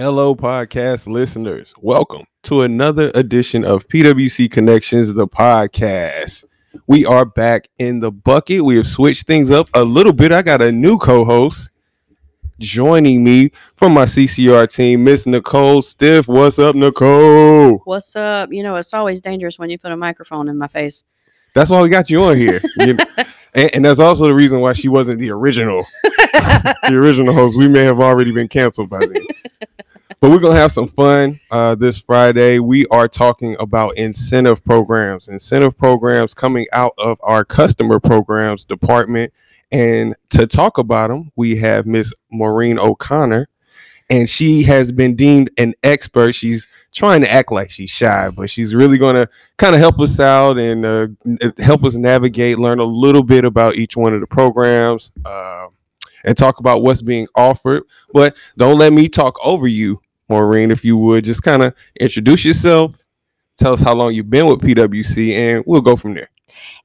Hello, podcast listeners. Welcome to another edition of PWC Connections, the podcast. We are back in the bucket. We have switched things up a little bit. I got a new co host joining me from my CCR team, Miss Nicole Stiff. What's up, Nicole? What's up? You know, it's always dangerous when you put a microphone in my face. That's why we got you on here. You know, and, and that's also the reason why she wasn't the original, the original host. We may have already been canceled by then. But we're gonna have some fun uh, this Friday. We are talking about incentive programs, incentive programs coming out of our customer programs department. And to talk about them, we have Miss Maureen O'Connor, and she has been deemed an expert. She's trying to act like she's shy, but she's really going to kind of help us out and uh, help us navigate, learn a little bit about each one of the programs, uh, and talk about what's being offered. But don't let me talk over you, Maureen, if you would. Just kind of introduce yourself, tell us how long you've been with PWC, and we'll go from there.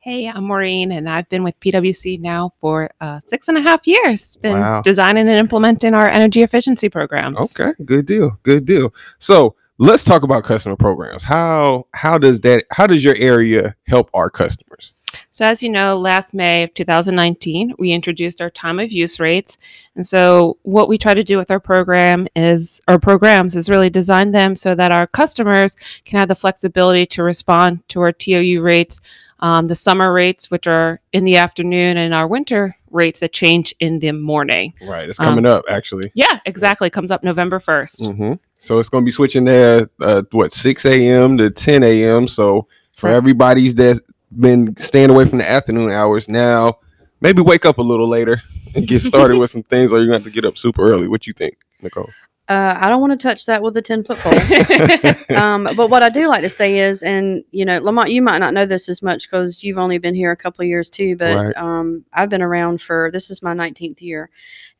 Hey, I'm Maureen, and I've been with PwC now for uh, six and a half years. Been Wow. designing and implementing our energy efficiency programs. Okay, good deal, good deal. So let's talk about customer programs. How how does that how does your area help our customers? So, as you know, last May of 2019, we introduced our time of use rates. And so, what we try to do with our program is, our programs is really design them so that our customers can have the flexibility to respond to our TOU rates, um, the summer rates, which are in the afternoon, and our winter rates that change in the morning. Right, it's Um, coming up actually. Yeah, exactly. Comes up November 1st. hmm So it's going to be switching there, uh, what six a.m. to ten a.m. So for everybody's that's been staying away from the afternoon hours, now maybe wake up a little later and get started with some things, or you're going to have to get up super early. What you think, Nicole? Uh, I don't want to touch that with a 10 foot pole. um, but what I do like to say is, and you know, Lamont, you might not know this as much because you've only been here a couple of years too, but Right. um, I've been around for this is my 19th year.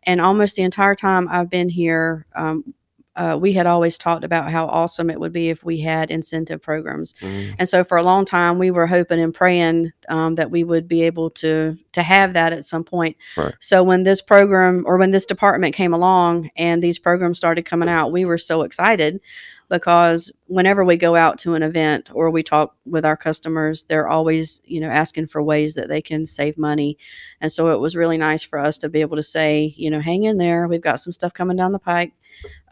And almost the entire time I've been here, um, uh, we had always talked about how awesome it would be if we had incentive programs. Mhm. And so for a long time, we were hoping and praying um, that we would be able to to have that at some point. Right. So when this program or when this department came along and these programs started coming out, we were so excited because whenever we go out to an event or we talk with our customers, they're always you know asking for ways that they can save money. And so it was really nice for us to be able to say, you know, hang in there. We've got some stuff coming down the pike.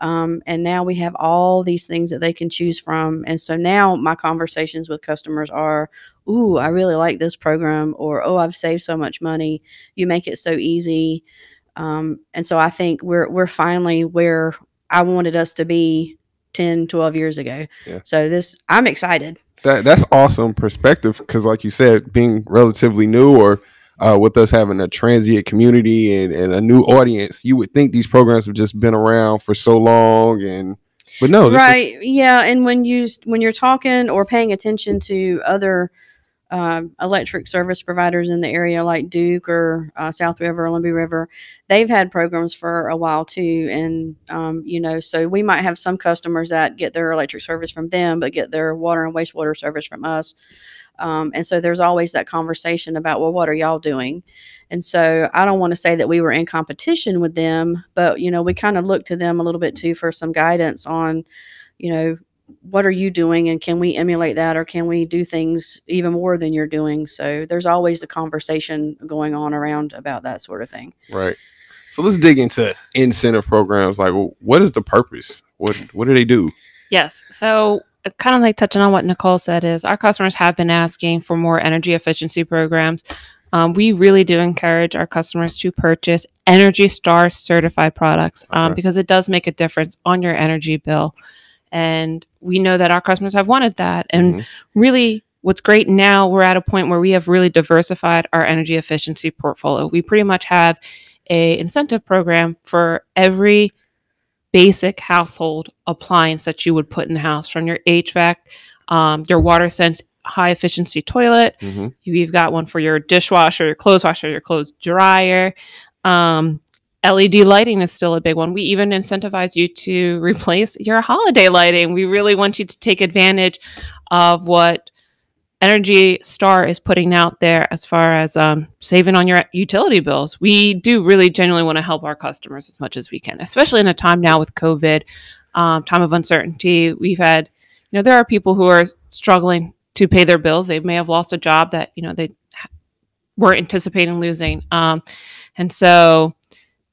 Um, and now we have all these things that they can choose from. And so now my conversations with customers are, Ooh, I really like this program, or Oh, I've saved so much money. You make it so easy. Um, and so I think we're, we're finally where I wanted us to be 10, 12 years ago. Yeah. So this, I'm excited. That that's awesome perspective because, like you said, being relatively new or uh, with us having a transient community and, and a new audience, you would think these programs have just been around for so long, and but no, this is- right yeah and when you when you're talking or paying attention to other um, electric service providers in the area like duke or uh, south river Lumbee river they've had programs for a while too. And um, you know so we might have some customers that get their electric service from them but get their water and wastewater service from us. Um, and so there's always that conversation about well what are y'all doing? And so i don't want to say that we were in competition with them but you know we kind of look to them a little bit too for some guidance on you know what are you doing and can we emulate that or can we do things even more than you're doing so there's always the conversation going on around about that sort of thing right. So let's dig into incentive programs. Like, what is the purpose? What what do they do? Yes. So, kind of like touching on what Nicole said, is our customers have been asking for more energy efficiency programs. Um, we really do encourage our customers to purchase Energy Star certified products um, Okay. because it does make a difference on your energy bill. And we know that our customers have wanted that. And Mhm. really, what's great now, we're at a point where we have really diversified our energy efficiency portfolio. We pretty much have a incentive program for every basic household appliance that you would put in the house from your HVAC, um, your water sense high efficiency toilet. Mhm. You- You've got one for your dishwasher, your clothes washer, your clothes dryer. Um, LED lighting is still a big one. We even incentivize you to replace your holiday lighting. We really want you to take advantage of what Energy Star is putting out there as far as um, saving on your utility bills. We do really genuinely want to help our customers as much as we can, especially in a time now with COVID. um, time of uncertainty. We've had, you know, there are people who are struggling to pay their bills. They may have lost a job that you know they were anticipating losing, um, and so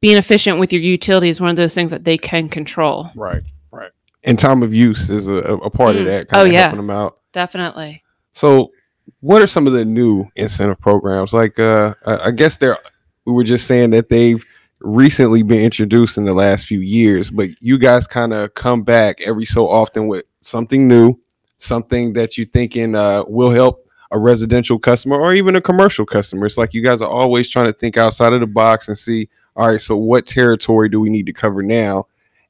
being efficient with your utility is one of those things that they can control. Right, right. And time of use is a, a part of Mm. that. Oh, of yeah. helping them out. Definitely. So, what are some of the new incentive programs? Like, uh, I guess there. We were just saying that they've recently been introduced in the last few years, but you guys kind of come back every so often with something new, something that you thinking uh, will help a residential customer or even a commercial customer. It's like you guys are always trying to think outside of the box and see, all right, so what territory do we need to cover now?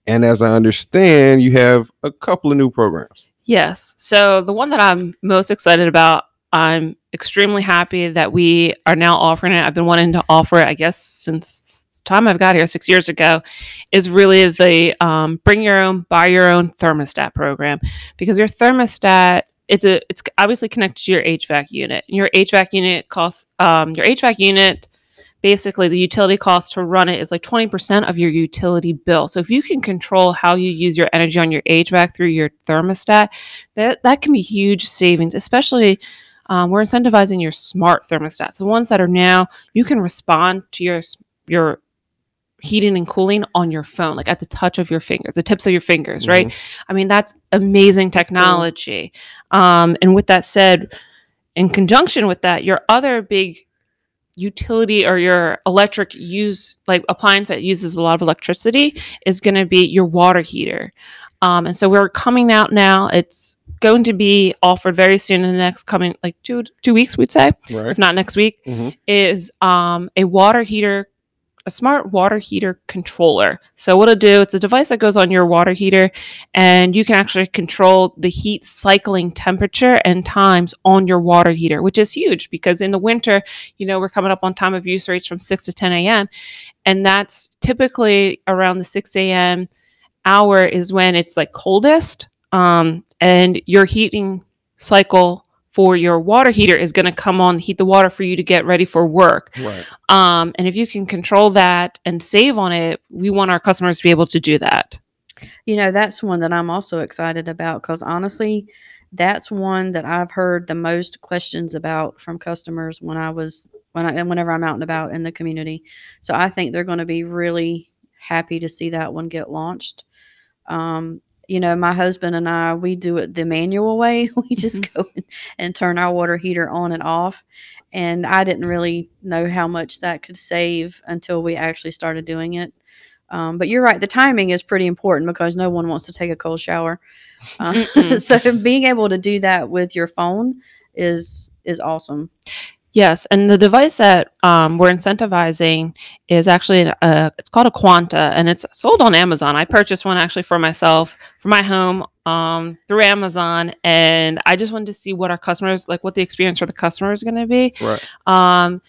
And as I understand, you have a couple of new programs. Yes. So the one that I'm most excited about, I'm extremely happy that we are now offering it. I've been wanting to offer it, I guess, since the time I've got here six years ago, is really the um, bring your own, buy your own thermostat program. Because your thermostat, it's a it's obviously connected to your HVAC unit. Your HVAC unit costs um, your HVAC unit basically the utility cost to run it is like 20% of your utility bill. So if you can control how you use your energy on your HVAC through your thermostat, that that can be huge savings, especially um, we're incentivizing your smart thermostats, the ones that are now you can respond to your your heating and cooling on your phone, like at the touch of your fingers, the tips of your fingers, right? I mean, that's amazing technology. Um, and with that said, in conjunction with that, your other big utility or your electric use like appliance that uses a lot of electricity is going to be your water heater um, and so we're coming out now it's going to be offered very soon in the next coming like two two weeks we'd say Right. if not next week Mhm. is um, a water heater a smart water heater controller. So what it'll do it's a device that goes on your water heater and you can actually control the heat cycling temperature and times on your water heater which is huge because in the winter you know we're coming up on time of use rates from 6 to 10 a.m and that's typically around the 6 a.m hour is when it's like coldest um, and your heating cycle for your water heater is going to come on heat the water for you to get ready for work Right. um, and if you can control that and save on it we want our customers to be able to do that You know, that's one that I'm also excited about because honestly, that's one that I've heard the most questions about from customers when I was when I and whenever I'm out and about in the community. So I think they're going to be really happy to see that one get launched. Um, you know, my husband and I, we do it the manual way. We just go and turn our water heater on and off. And I didn't really know how much that could save until we actually started doing it. Um, but you're right. The timing is pretty important because no one wants to take a cold shower. Uh, so being able to do that with your phone is is awesome. Yes, and the device that um, we're incentivizing is actually a, it's called Aquanta, and it's sold on Amazon. I purchased one actually for myself for my home um, through Amazon, and I just wanted to see what our customers like, what the experience for the customer is going to be. Right. Um,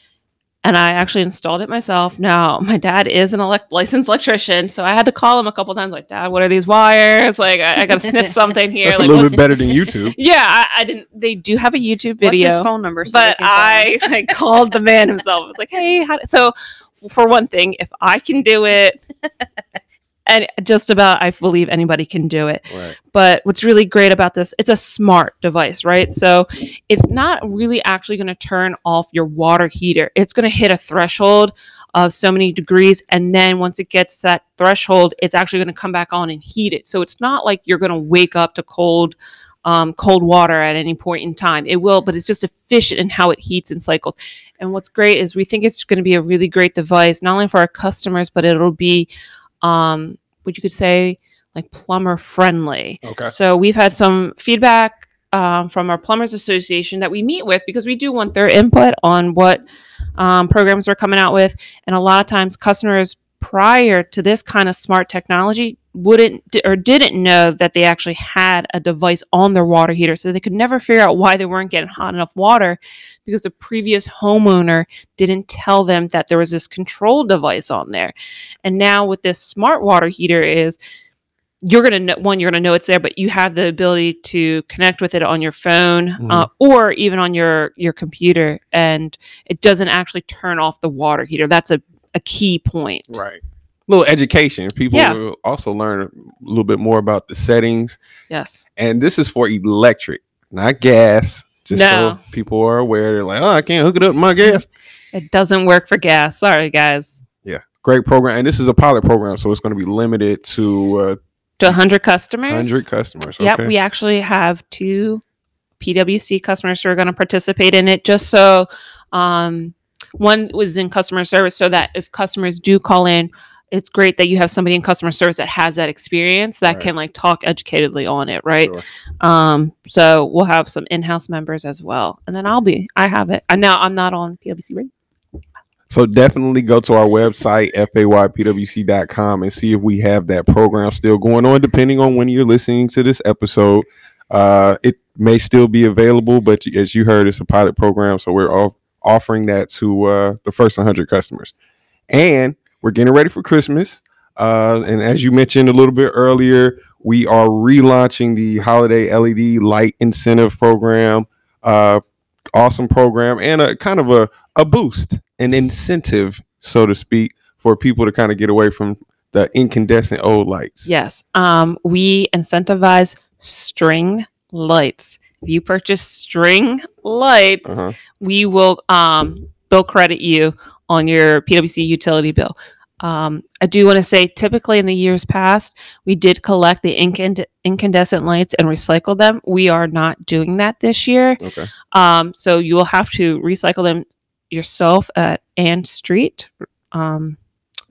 and I actually installed it myself. Now, my dad is an elect- licensed electrician, so I had to call him a couple times, like, Dad, what are these wires? Like, I, I got to sniff something here. That's like, a little bit better than YouTube. Yeah, I, I didn't. They do have a YouTube What's video his phone number? so but they can call him? I like called the man himself. I was like, "Hey, how so for one thing, if I can do it, and just about I believe anybody can do it. Right. But what's really great about this, it's a smart device, right? So it's not really actually going to turn off your water heater. It's going to hit a threshold of so many degrees, and then once it gets that threshold, it's actually going to come back on and heat it. So it's not like you're going to wake up to cold. Um, cold water at any point in time. It will, but it's just efficient in how it heats and cycles. And what's great is we think it's going to be a really great device, not only for our customers, but it'll be, um, what you could say, like plumber friendly. Okay. So we've had some feedback um, from our plumbers association that we meet with because we do want their input on what um, programs we're coming out with, and a lot of times customers prior to this kind of smart technology wouldn't or didn't know that they actually had a device on their water heater so they could never figure out why they weren't getting hot enough water because the previous homeowner didn't tell them that there was this control device on there. And now with this smart water heater is you're going to know one you're going to know it's there but you have the ability to connect with it on your phone uh, or even on your your computer and it doesn't actually turn off the water heater. That's a, a key point Right. little education. People Yeah. will also learn a little bit more about the settings. Yes. And this is for electric, not gas. Just No. so people are aware. They're like, oh, I can't hook it up to my gas. It doesn't work for gas. Sorry, guys. Yeah, great program. And this is a pilot program, so it's going to be limited to uh, To 100 customers. 100 customers. Yep, we actually have two PwC customers who are going to participate in it just so um, one was in customer service so that if customers do call in, it's great that you have somebody in customer service that has that experience that Right. can like talk educatedly on it, right? Sure. Um, so we'll have some in-house members as well, and then I'll be. I have it. And now I'm not on PwC rate. So definitely go to our website, faypwc.com, and see if we have that program still going on, depending on when you're listening to this episode. Uh, it may still be available, but as you heard, it's a pilot program. So we're off- offering that to uh, the first 100 customers. And we're getting ready for Christmas. Uh, and as you mentioned a little bit earlier, we are relaunching the holiday LED light incentive program. Uh, awesome program and a kind of a, a boost, an incentive, so to speak, for people to kind of get away from the incandescent old lights. Yes. Um, we incentivize string lights. If you purchase string lights, Uh-huh. we will um, bill credit you on your PwC utility bill. Um, I do want to say, typically in the years past, we did collect the incand- incandescent lights and recycle them. We are not doing that this year. Okay. Um, so you will have to recycle them yourself at Ann Street um,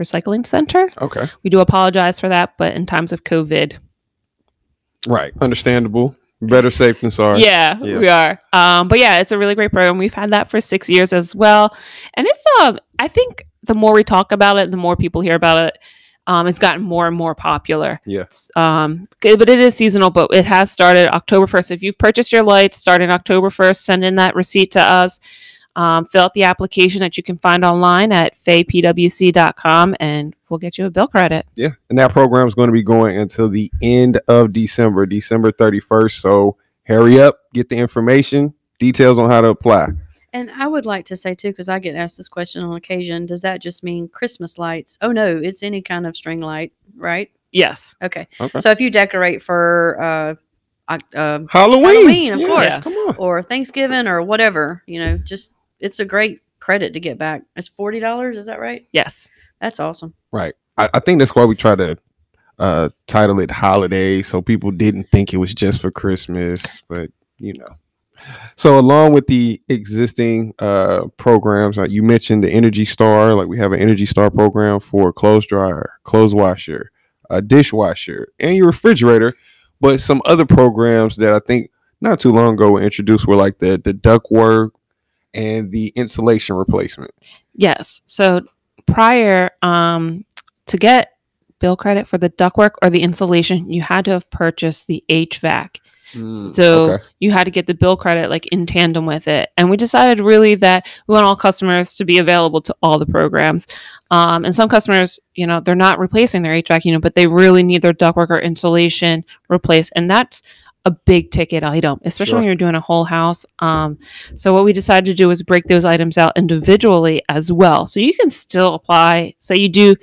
Recycling Center. Okay. We do apologize for that, but in times of COVID, Right. Understandable. Better safe than sorry. yeah, Yeah. we are. Um, but yeah, it's a really great program. We've had that for six years as well, and it's um. I think the more we talk about it, the more people hear about it. Um, it's gotten more and more popular. Yes. Um, but it is seasonal. But it has started October first. If you've purchased your lights starting October first, send in that receipt to us. Um, fill out the application that you can find online at faypwc.com, and we'll get you a bill credit. Yeah. And that program is going to be going until the end of December, December 31st. So hurry up, get the information, details on how to apply. And I would like to say too, because I get asked this question on occasion, does that just mean Christmas lights? Oh no, it's any kind of string light, right? Yes. Okay. Okay. So if you decorate for uh, uh Halloween. Halloween, of Yes, course. Come on. or Thanksgiving or whatever, you know, just it's a great credit to get back. It's forty dollars, is that right? Yes. That's awesome. Right. I, I think that's why we try to uh, title it holiday so people didn't think it was just for Christmas, but you know. So along with the existing uh, programs, uh, you mentioned the Energy Star. Like we have an Energy Star program for clothes dryer, clothes washer, a dishwasher, and your refrigerator. But some other programs that I think not too long ago were introduced were like the the ductwork and the insulation replacement. Yes. So prior um, to get bill credit for the ductwork or the insulation, you had to have purchased the HVAC. Mm, So okay. you had to get the bill credit like in tandem with it. And we decided really that we want all customers to be available to all the programs. Um, and some customers, you know, they're not replacing their HVAC unit, but they really need their ductwork or insulation replaced. And that's a big ticket item, especially when you're doing a whole house. Um, so what we decided to do was break those items out individually as well. So you can still apply. Say you do,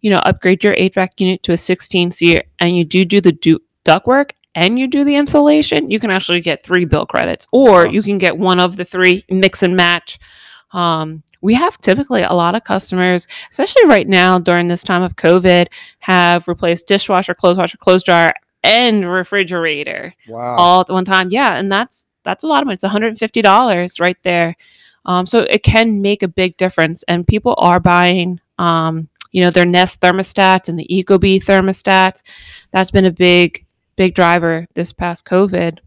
you know, upgrade your HVAC unit to a 16 SEER, and you do do the du- ductwork and you do the insulation, you can actually get three bill credits, or you can get one of the three, mix and match. Um, we have typically a lot of customers, especially right now during this time of COVID, have replaced dishwasher, clothes washer, clothes dryer, and refrigerator Wow. all at one time. Yeah, and that's that's a lot of money. It's one hundred and fifty dollars right there. Um, so it can make a big difference, and people are buying, um, you know, their Nest thermostats and the Ecobee thermostats. That's been a big, big driver this past COVID.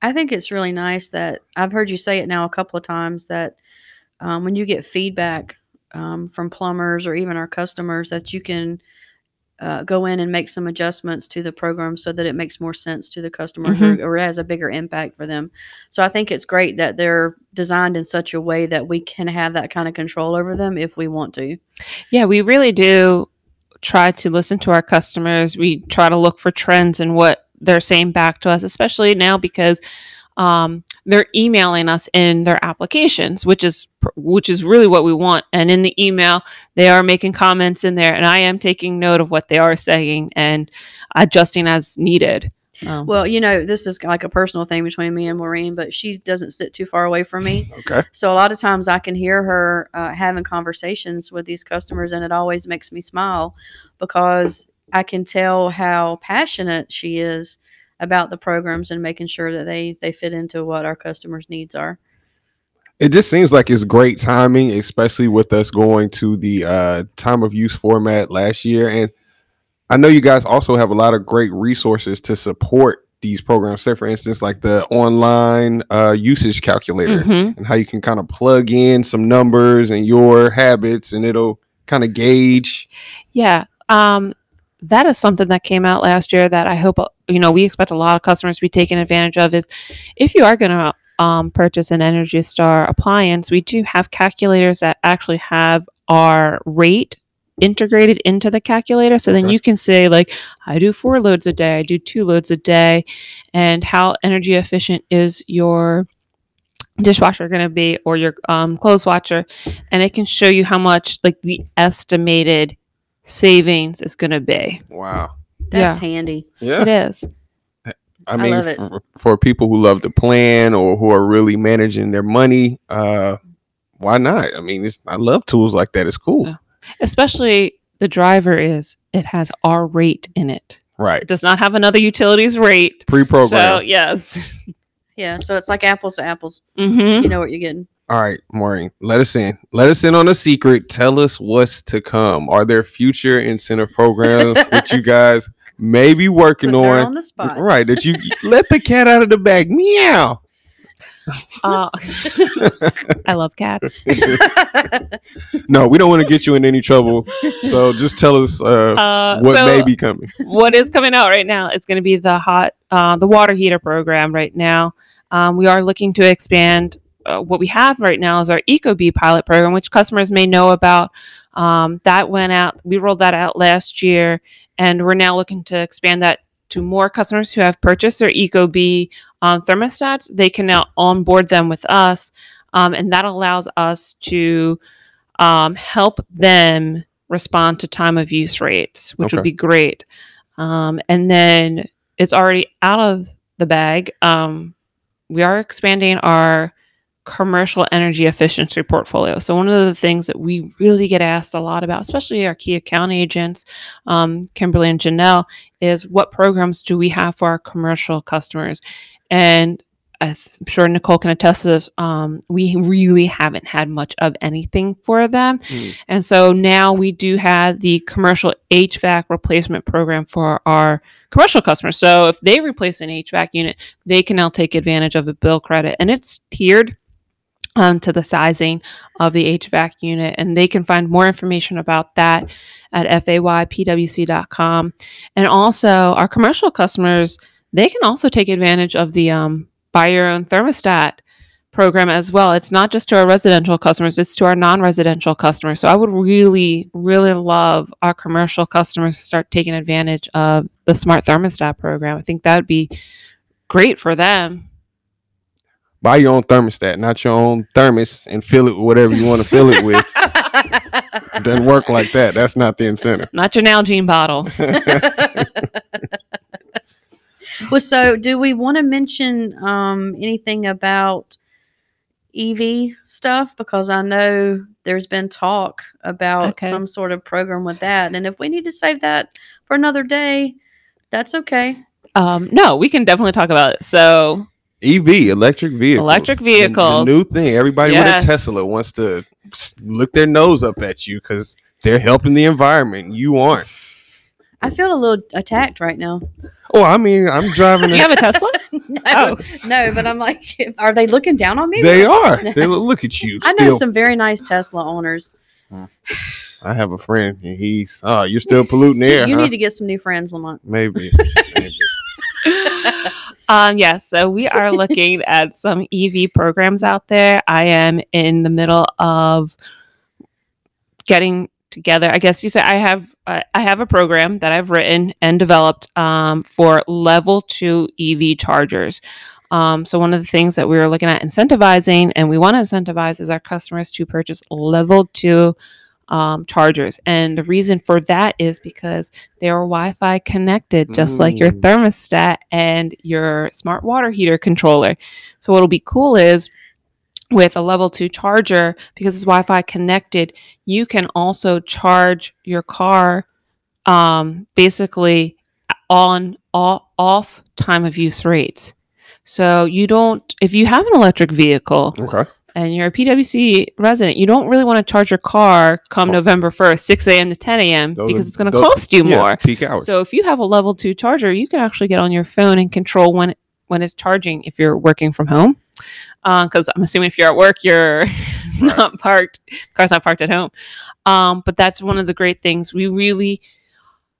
I think it's really nice that I've heard you say it now a couple of times that um, when you get feedback um, from plumbers or even our customers, that you can uh, go in and make some adjustments to the program so that it makes more sense to the customers or, or has a bigger impact for them. So I think it's great that they're designed in such a way that we can have that kind of control over them if we want to. Yeah, we really do try to listen to our customers. We try to look for trends and what they're saying back to us, especially now because um, they're emailing us in their applications, which is which is really what we want. And in the email, they are making comments in there, and I am taking note of what they are saying and adjusting as needed. Um, Well, you know, this is like a personal thing between me and Maureen, but she doesn't sit too far away from me. Okay. So a lot of times I can hear her uh, having conversations with these customers, and it always makes me smile because I can tell how passionate she is about the programs and making sure that they they fit into what our customers' needs are. It just seems like it's great timing, especially with us going to the uh, time of use format last year. And I know you guys also have a lot of great resources to support these programs. Say, for instance, like the online uh, usage calculator mhm. and how you can kind of plug in some numbers and your habits, and it'll kind of gauge. Yeah. Um, that is something that came out last year that I hope, uh, you know, we expect a lot of customers to be taking advantage of is if you are going to um, purchase an Energy Star appliance, we do have calculators that actually have our rate integrated into the calculator. So then you can say, like, I do four loads a day, I do two loads a day, and how energy efficient is your dishwasher going to be or your um, clothes washer and it can show you how much like the estimated savings is going to be Wow. That's handy. Yeah. it is I mean, love it. For, for people who love to plan or who are really managing their money, uh, why not? I mean, it's, I love tools like that. It's cool. Yeah. especially the driver is it has our rate in it Right. it does not have another utilities rate Pre-programmed. yes Yeah, so it's like apples to apples. hmm You know what you're getting. All right, Maureen, let us in. Let us in on a secret. Tell us what's to come. Are there future incentive programs that you guys may be working on? on the spot. Right, that you let the cat out of the bag. Meow. uh, i love cats No, we don't want to get you in any trouble. So just tell us uh, uh, what so may be coming. what is coming out right now is going to be the hot uh, the water heater program right now um, we are looking to expand uh, what we have right now is our ecobee pilot program which customers may know about um, that went out we rolled that out last year and we're now looking to expand that to more customers who have purchased their ecobee um, thermostats they can now onboard them with us um, and that allows us to um, help them respond to time of use rates which Okay. would be great um, and then it's already out of the bag. Um, we are expanding our commercial energy efficiency portfolio. So one of the things that we really get asked a lot about, especially our key account agents, um, Kimberly and Janelle, is what programs do we have for our commercial customers? And I'm sure Nicole can attest to this. Um, we really haven't had much of anything for them. Mm. And so now we do have the commercial HVAC replacement program for our commercial customers. So if they replace an HVAC unit, they can now take advantage of a bill credit and it's tiered um, to the sizing of the HVAC unit. And they can find more information about that at faypwc.com. And also, our commercial customers, they can also take advantage of the um, buy your own thermostat program as well. It's not just to our residential customers, it's to our non residential customers. So I would really, really love our commercial customers to start taking advantage of the smart thermostat program. I think that would be great for them. Buy your own thermostat, not your own thermos, and fill it with whatever you want to fill it with. It doesn't work like that. That's not the incentive. Not your Nalgene bottle. well, so do we want to mention um, anything about EV stuff? Because I know there's been talk about Okay. some sort of program with that. And if we need to save that for another day, that's okay. Um, no, we can definitely talk about it. So EV, electric vehicles. Electric The- the new thing. Everybody Yes. with a Tesla wants to look their nose up at you because they're helping the environment. You aren't. I feel a little attacked right now. Oh, I mean, I'm driving. do a- you have a Tesla? no, Oh. no, but I'm like, are they looking down on me? they are. They look, look at you. I know some very nice Tesla owners. I have a friend, and he's. Oh, you're still polluting the air, you huh? need to get some new friends, Lamont. Maybe. Um, yes, so we are looking at some EV programs out there. I am in the middle of getting together. I guess you say I have uh, I have a program that I've written and developed um, for level two EV chargers. Um, so one of the things that we were looking at incentivizing, and we want to incentivize, is our customers to purchase level two um, chargers. And the reason for that is because they are Wi-Fi connected, just like your Mm. thermostat and your smart water heater controller. So what'll be cool is with a level two charger, because it's Wi-Fi connected, you can also charge your car um, basically on off, off time of use rates. So you don't, if you have an electric vehicle Okay. And you're a PWC resident, you don't really want to charge your car come Oh. November 1st, 6 a.m. to 10 a.m. Those because are- it's going to cost you yeah, more. Peak hours. So if you have a level two charger, you can actually get on your phone and control when when it's charging if you're working from home. Because I'm assuming if you're at work, you're not parked. Car's not parked at home. Um, but that's one of the great things. We really,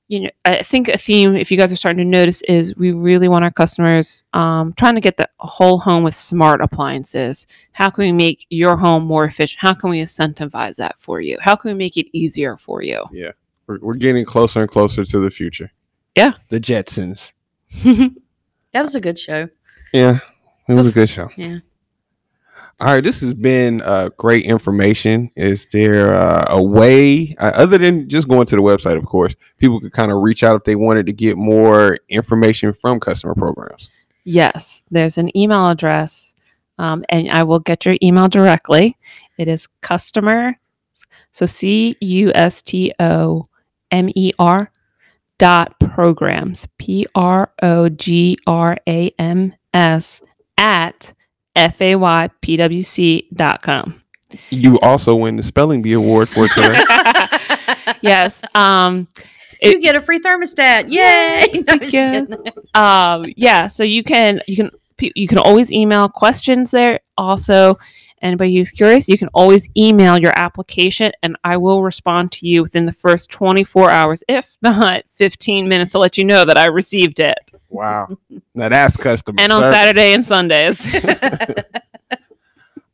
you know, I think a theme, if you guys are starting to notice, is we really want our customers um, trying to get the whole home with smart appliances. How can we make your home more efficient? How can we incentivize that for you? How can we make it easier for you? we're, we're getting closer and closer to the future. Yeah. The Jetsons. That was a good show. Yeah. It was a good show. Yeah. All right, this has been uh, great information. Is there uh, a way, uh, other than just going to the website, of course, people could kind of reach out if they wanted to get more information from customer programs? Yes, there's an email address, um, and I will get your email directly. It is customer, so C U S T O M E R dot programs, P R O G R A M S at F A Y P W C dot com. You also win the spelling bee award for today. yes. Um, you get a free thermostat. Yay! No, I'm you. um yeah so you can you can you can always email questions there also anybody who's curious you can always email your application and i will respond to you within the first 24 hours if not 15 minutes to let you know that i received it wow. Now that's customer and on service. saturday and sundays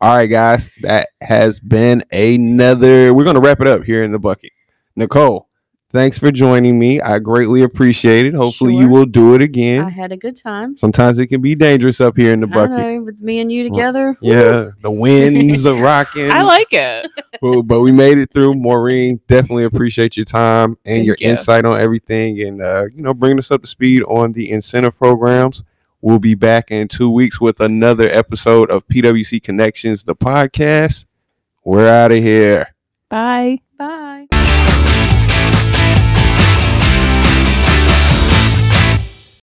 All right, guys, that has been another. We're going to wrap it up here in the bucket. Nicole, thanks for joining me. I greatly appreciate it. Hopefully, you will do it again. I had a good time. Sometimes it can be dangerous up here in the I bucket. know, with me and you together. Yeah, the winds are rocking. i like it but, but we made it through. Maureen, definitely appreciate your time and Thank your you. insight on everything, and uh, you know, bringing us up to speed on the incentive programs. We'll be back in two weeks with another episode of PWC Connections, the podcast. We're out of here. bye